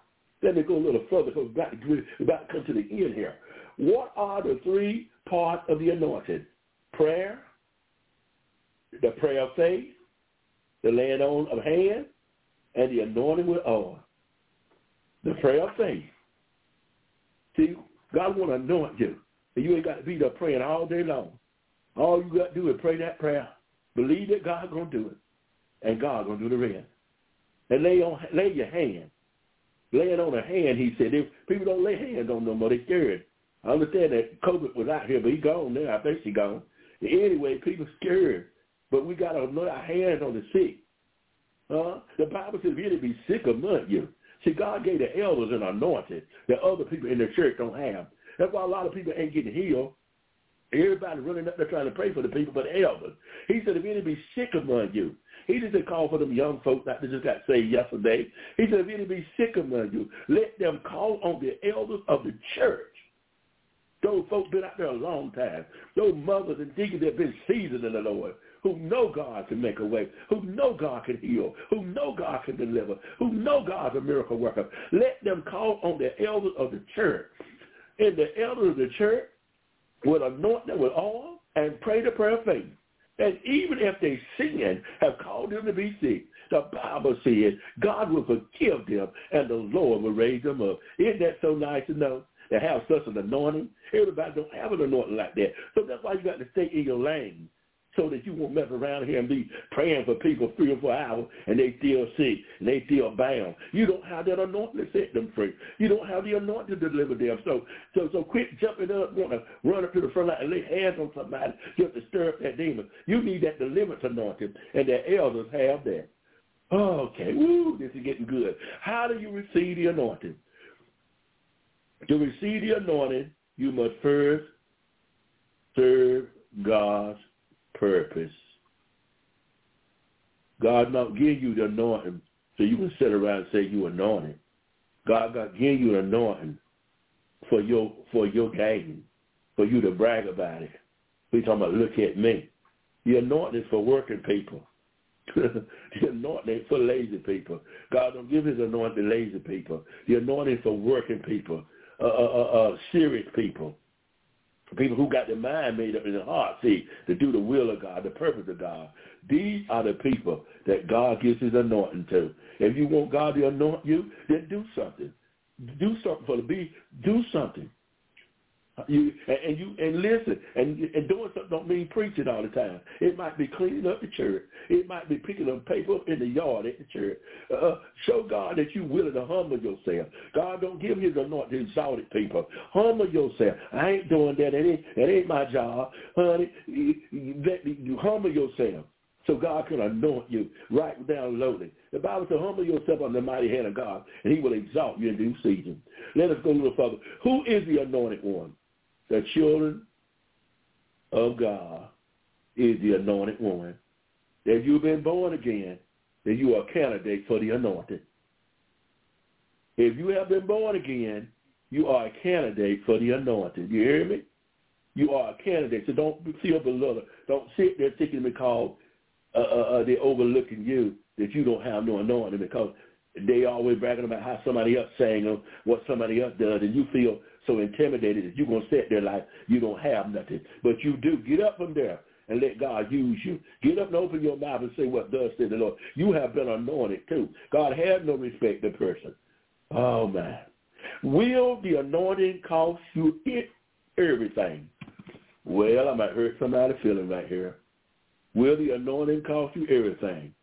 Let me go a little further because we're about we're about to come to the end here. What are the three parts of the anointing? Prayer, the prayer of faith, the laying on of hands, and the anointing with oil. The prayer of faith. See, God want to anoint you. And you ain't got to be there praying all day long. All you got to do is pray that prayer. Believe that God's going to do it. And God's going to do the rest. And lay on lay your hand. Laying on a hand, he said, if people don't lay hands on more, they're scared. I understand that COVID was out here, but he gone now. I think she gone. Anyway, people scared. But we got to lay our hands on the sick. Uh, the Bible says you be sick among you. See, God gave the elders an anointing that other people in the church don't have. That's why a lot of people ain't getting healed. Everybody running up there trying to pray for the people, but elders. He said, if any be sick among you, he didn't call for them young folks that just got saved yesterday. He said, if any be sick among you, let them call on the elders of the church those folks been out there a long time. Those mothers and deacons that have been seasoned in the Lord, who know God can make a way, who know God can heal, who know God can deliver, who know God's a miracle worker. Let them call on the elders of the church. And the elders of the church will anoint them with oil and pray the prayer of faith. And even if they sin, have called them to be sick, the Bible says God will forgive them and the Lord will raise them up. Isn't that so nice to know? That have such an anointing. Everybody don't have an anointing like that. So that's why you got to stay in your lane so that you won't mess around here and be praying for people three or four hours and they still sick and they still bound. You don't have that anointing to set them free. You don't have the anointing to deliver them. So so so quit jumping up, want to run up to the front line and lay hands on somebody just to stir up that demon. You need that deliverance anointing, and the elders have that. Okay, woo, this is getting good. How do you receive the anointing? To receive the anointing, you must first serve God's purpose. God not give you the anointing so you can sit around and say you anointed. God got give you an anointing for your for your gain, for you to brag about it. We talking about look at me. The anointing is for working people. the anointing is for lazy people. God don't give his anointing to lazy people. The anointing is for working people uh, uh, uh, uh, serious people, people who got their mind made up in their heart, see, to do the will of God, the purpose of God. These are the people that God gives his anointing to. If you want God to anoint you, then do something. do something for the be. Do something. You and, you and listen and and doing something don't mean preaching all the time. It might be cleaning up the church. It might be picking up paper in the yard at the church. Uh, show God that you're willing to humble yourself. God don't give you the anointing to exalted people. Humble yourself. I ain't doing that. That ain't, that ain't my job, honey. You, you humble yourself so God can anoint you right down lowly. The Bible says, humble yourself under the mighty hand of God, and he will exalt you in due season. Let us go a little further. Who is the anointed one? The children of God is the anointed one. That you've been born again, that you are a candidate for the anointed. If you have been born again, you are a candidate for the anointed. You hear me? You are a candidate. So don't feel belittled. Don't sit there thinking because uh, uh, uh, they're overlooking you that you don't have no anointing because they always bragging about how somebody else saying or what somebody else does, and you feel so intimidated that you're going to sit there like you don't have nothing. But you do. Get up from there and let God use you. Get up and open your mouth and say what does say the Lord. You have been anointed too. God has no respect to person. Oh, man. Will the anointing cost you it, everything? Well, I might hurt somebody feeling right here. Will the anointing cost you everything?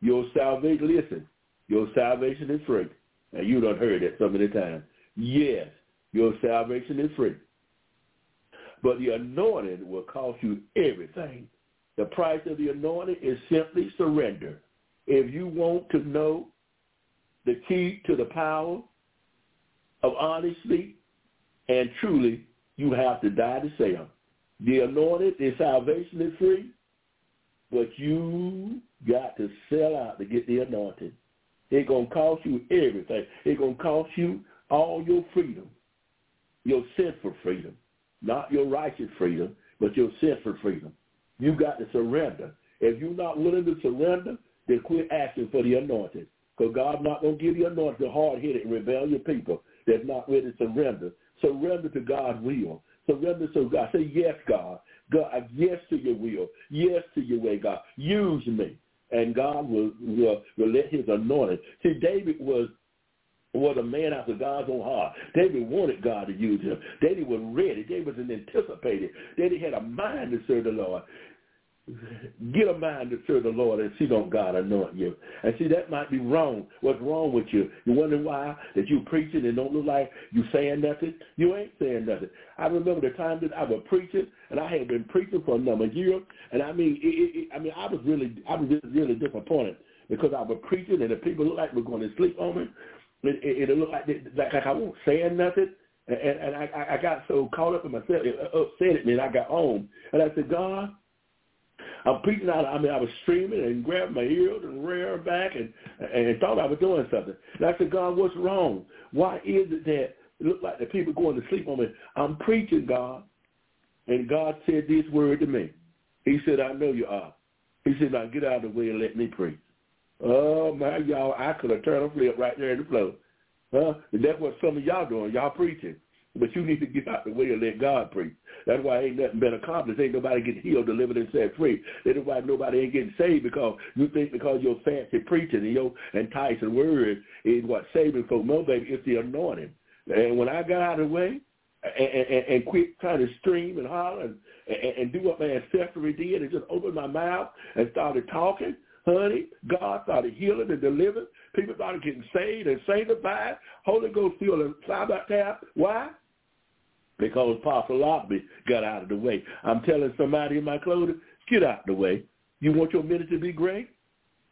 Your salvation, listen, your salvation is free. And you don't heard that so many times. Yes, your salvation is free. But the anointing will cost you everything. The price of the anointing is simply surrender. If you want to know the key to the power of honesty and truly, you have to die to self. The anointed, is salvation is free, but you got to sell out to get the anointing. It's going to cost you everything. It's going to cost you all your freedom, your sinful freedom, not your righteous freedom, but your sinful freedom. You got to surrender. If you're not willing to surrender, then quit asking for the anointing. Because God's not going to give you anointing to hard-headed rebellious people that's not ready to surrender. Surrender to God's will. Surrender to God. Say, yes, God. God, yes to your will. Yes to your way, God. Use me. And God will, will, will let his anointing. See, David was was a man after God's own heart. David wanted God to use him. David was ready. David was anticipated. David had a mind to serve the Lord. Get a mind to serve the Lord and see don't God anoint you. And see, that might be wrong. What's wrong with you? You wonder why that you preaching and don't look like you saying nothing? You ain't saying nothing. I remember the time that I was preaching, and I had been preaching for a number of years, and I mean, it, it, I mean, I was really, I was really disappointed because I was preaching, and the people looked like were going to sleep on me. It, it, it looked like, they, like I wasn't saying nothing. And, and I, I got so caught up in myself, it uh, upset at me, and I got home. And I said, God, I'm preaching out. I mean, I was streaming and grabbing my ears and rearing back and and thought I was doing something. And I said, God, what's wrong? Why is it that it looked like the people going to sleep on me? I'm preaching, God, and God said this word to me. He said, I know you are. He said, now get out of the way and let me preach. Oh my y'all, I could have turned a flip right there in the floor. Huh? And that's what some of y'all doing. Y'all preaching. But you need to get out the way and let God preach. That's why ain't nothing been accomplished. Ain't nobody getting healed, delivered, and set free. That's why nobody ain't getting saved because you think because your fancy preaching and your enticing words is what saving folks. No, baby, it's the anointing. And when I got out of the way and, and, and quit trying to stream and holler and, and, and do what my ancestry did and just open my mouth and started talking, honey, God started healing and delivering. People started getting saved and sanctified. Holy Ghost filled and fly back tap. Why? because Apostle Lobby got out of the way. I'm telling somebody in my clothing, get out of the way. You want your ministry to be great?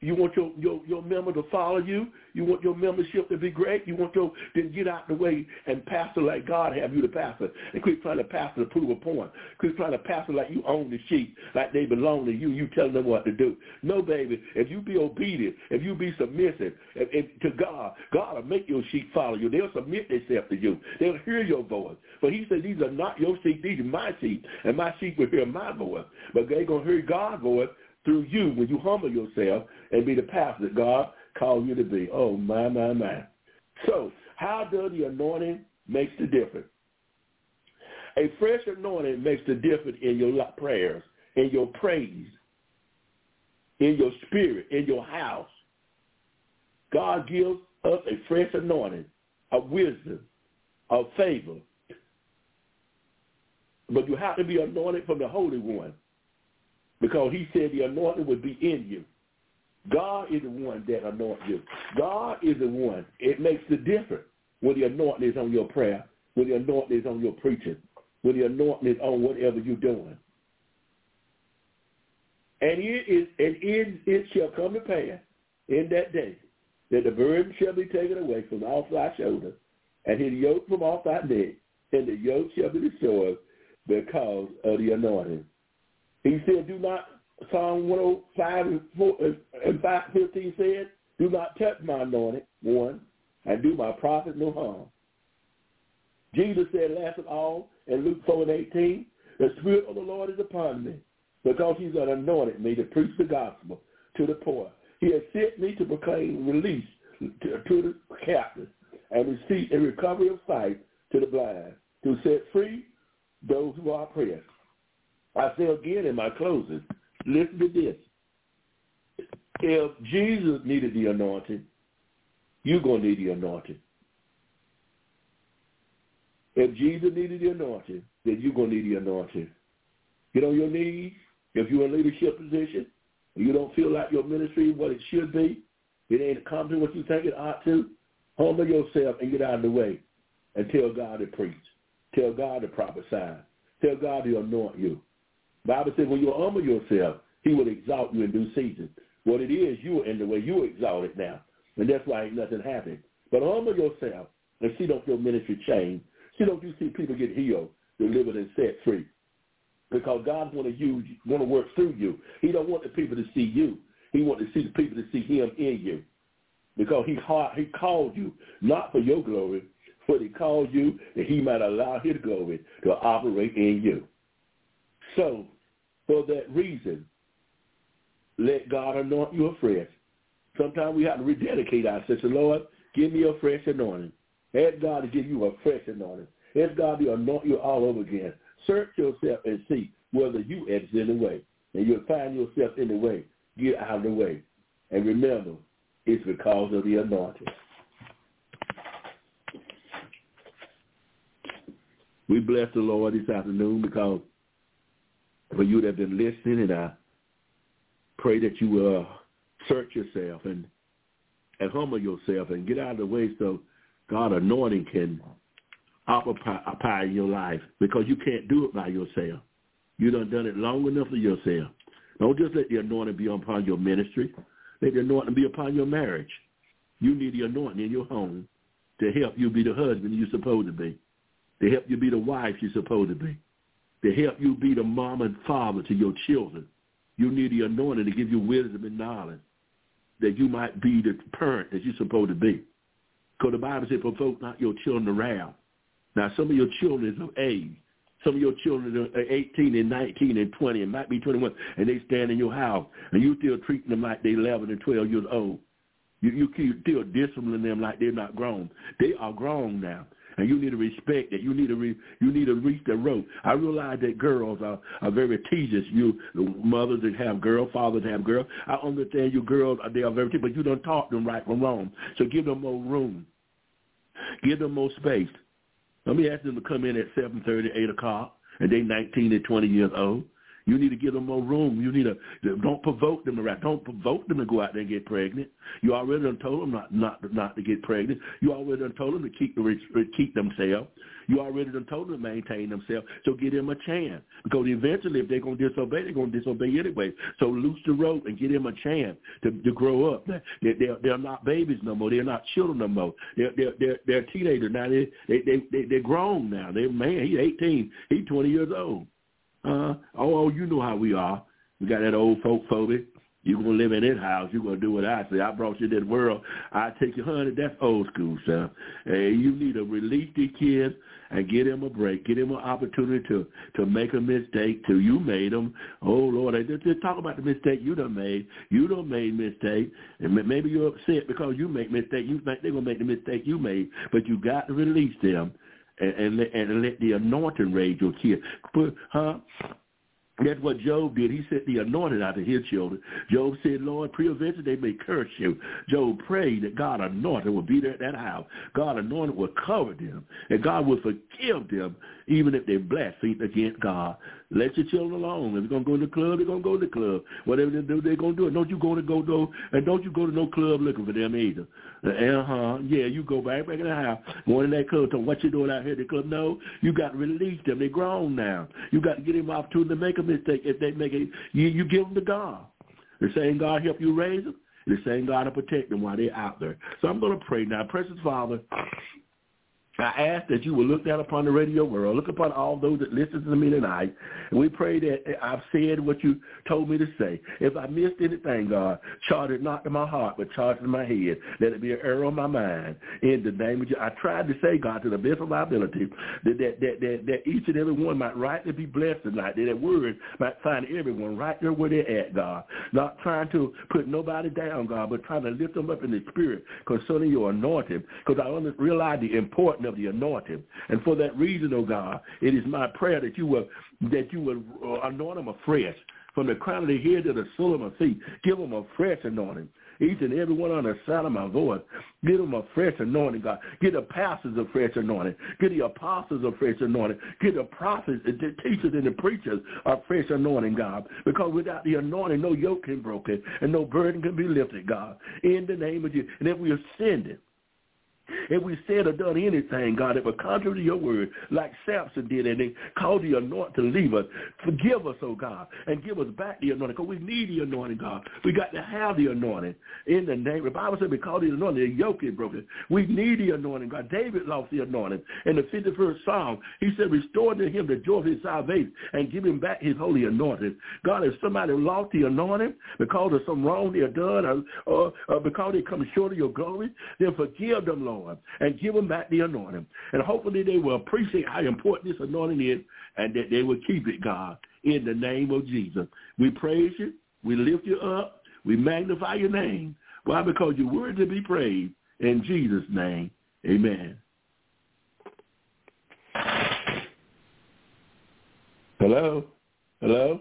You want your, your, your member to follow you? You want your membership to be great? You want your then get out the way and pastor like God have you to pastor. And quit trying to pastor to prove a point. Quit trying to pastor like you own the sheep, like they belong to you. You telling them what to do. No, baby. If you be obedient, if you be submissive if, if, to God, God will make your sheep follow you. They'll submit themselves to you. They'll hear your voice. But he said, these are not your sheep. These are my sheep. And my sheep will hear my voice. But they're going to hear God's voice through you when you humble yourself and be the pastor that God called you to be. Oh, my, my, my. So how does the anointing make the difference? A fresh anointing makes the difference in your prayers, in your praise, in your spirit, in your house. God gives us a fresh anointing of wisdom, of favor. But you have to be anointed from the Holy One because he said the anointing would be in you. God is the one that anoints you. God is the one. It makes the difference when the anointing is on your prayer, when the anointing is on your preaching, when the anointing is on whatever you're doing. And it is, and it, it shall come to pass in that day that the burden shall be taken away from off thy shoulder, and his yoke from off thy neck, and the yoke shall be destroyed because of the anointing. He said, do not, Psalm 105 and, 4, and 5, 15 said, do not touch my anointing, one, and do my prophet no harm. Jesus said last of all in Luke 4 and 18, the Spirit of the Lord is upon me because he's anointed me to preach the gospel to the poor. He has sent me to proclaim release to, to the captives and receive a recovery of sight to the blind, to set free those who are oppressed. I say again in my closing, listen to this. If Jesus needed the anointing, you're going to need the anointing. If Jesus needed the anointing, then you're going to need the anointing. Get on your knees. If you're in a leadership position, and you don't feel like your ministry is what it should be, it ain't accomplishing what you think it ought to, humble yourself and get out of the way and tell God to preach. Tell God to prophesy. Tell God to anoint you. Bible says when you humble yourself, he will exalt you in due season. What it is, you are in the way you are exalted now. And that's why ain't nothing happening. But humble yourself and see don't your ministry change. See don't you see people get healed, delivered, and set free. Because God want to use, want to work through you. He don't want the people to see you. He want to see the people to see Him in you. Because He He called you not for your glory, but He called you that He might allow His glory to operate in you. So, for that reason, let God anoint you afresh. Sometimes we have to rededicate ourselves. to Lord, give me a fresh anointing. Ask God to give you a fresh anointing. Ask God to anoint you all over again. Search yourself and see whether you exit in the way. And you'll find yourself in the way. Get out of the way. And remember, it's because of the anointing. We bless the Lord this afternoon because for you that have been listening, and I pray that you will uh, search yourself and and humble yourself and get out of the way so God anointing can occupy your life because you can't do it by yourself. You done done it long enough for yourself. Don't just let the anointing be upon your ministry. Let the anointing be upon your marriage. You need the anointing in your home to help you be the husband you're supposed to be, to help you be the wife you're supposed to be, to help you be the mom and father to your children. You need the anointing to give you wisdom and knowledge that you might be the parent that you're supposed to be. Because the Bible says, provoke not your children around. Now, some of your children is of age. Some of your children are 18 and 19 and 20 and might be 21, and they stand in your house, and you still treating them like they're 11 and 12 years old. You, you keep still disciplining them like they're not grown. They are grown now and you need to respect it. You need to re, you need to reach the rope. I realize that girls are, are very tedious. You mothers that have girls, fathers that have girls. I understand you girls are they are very but you don't talk them right from wrong. So give them more room. Give them more space. Let me ask them to come in at seven thirty, eight o'clock, and they nineteen and twenty years old. You need to give them more room. You need to don't provoke them around. Don't provoke them to go out there and get pregnant. You already done told them not not not to get pregnant. You already done told them to keep the keep themselves. You already done told them to maintain themselves. So give them a chance because eventually, if they're gonna disobey, they're gonna disobey anyway. So loose the rope and give them a chance to to grow up. They're they're, they're not babies no more. They're not children no more. They're they're they're, they're teenagers now. They they they, they they're grown now. They're man. He's eighteen. He's twenty years old. Uh, oh, you know how we are. We got that old folk phobia. You're going to live in this house. You're going to do what I say. I brought you to the world. I take you, honey. That's old school stuff. Hey, you need to release these kids and get them a break. Get them an opportunity to, to make a mistake till you made them. Oh, Lord, I just, just talk about the mistake you done made. You done made mistake. And maybe you're upset because you make mistake. You think they're to make the mistake you made. But you got to release them and, and, let, and let the anointing raise your kids. But, huh? That's what Job did. He sent the anointing out to his children. Job said, Lord, prevention they may curse you. Job prayed that God anointed would be there at that house. God anointed would cover them. And God would forgive them even if they're blaspheming against God. Let your children alone. If they're going to go to the club, they're going to go to the club. Whatever they do, they're going to do it. Don't you go to go to, and don't you go to no club looking for them either. Uh-huh. Yeah, you go back back in the house. Going in that club, tell what you doing out here at the club. No, you got to release them. They're grown now. You got to get them opportunity to make a mistake. If they make it, you, you give them to God. The same God help you raise them. The same God to protect them while they're out there. So I'm going to pray now. Precious Father, I ask that you will look down upon the radio world, look upon all those that listen to me tonight, and we pray that I've said what you told me to say. If I missed anything, God, charge it not to my heart, but charge it to my head. Let it be an error on my mind. In the name of Jesus, I tried to say, God, to the best of my ability, that that, that, that, that each and every one might rightly be blessed tonight, that that word might find everyone right there where they're at, God. Not trying to put nobody down, God, but trying to lift them up in the spirit concerning your anointing, because I realize the importance of the anointing. And for that reason, oh God, it is my prayer that you will that you will uh, anoint them afresh from the crown of the head to the sole of my feet. Give them a fresh anointing. Each and every one on the sound of my voice. Give them a fresh anointing, God. Get the pastors a fresh anointing. Get the apostles a fresh anointing. Get the prophets, the teachers, and the preachers a fresh anointing, God. Because without the anointing, no yoke can be broken and no burden can be lifted, God. In the name of Jesus. And if we ascend it, if we said or done anything, God, that was contrary to your word, like Samson did, and they called the anointing to leave us, forgive us, oh God, and give us back the anointing, because we need the anointing, God. We got to have the anointing in the name. The Bible said because the anointing, the yoke is broken. We need the anointing, God. David lost the anointing. In the 51st Psalm, he said, restore to him the joy of his salvation and give him back his holy anointing. God, if somebody lost the anointing because of some wrong they have done or, or, or because they come short of your glory, then forgive them, Lord. Lord, and give them back the anointing. And hopefully they will appreciate how important this anointing is and that they will keep it, God, in the name of Jesus. We praise you. We lift you up. We magnify your name. Why? Because you're worthy to be praised. In Jesus' name, amen. Hello? Hello?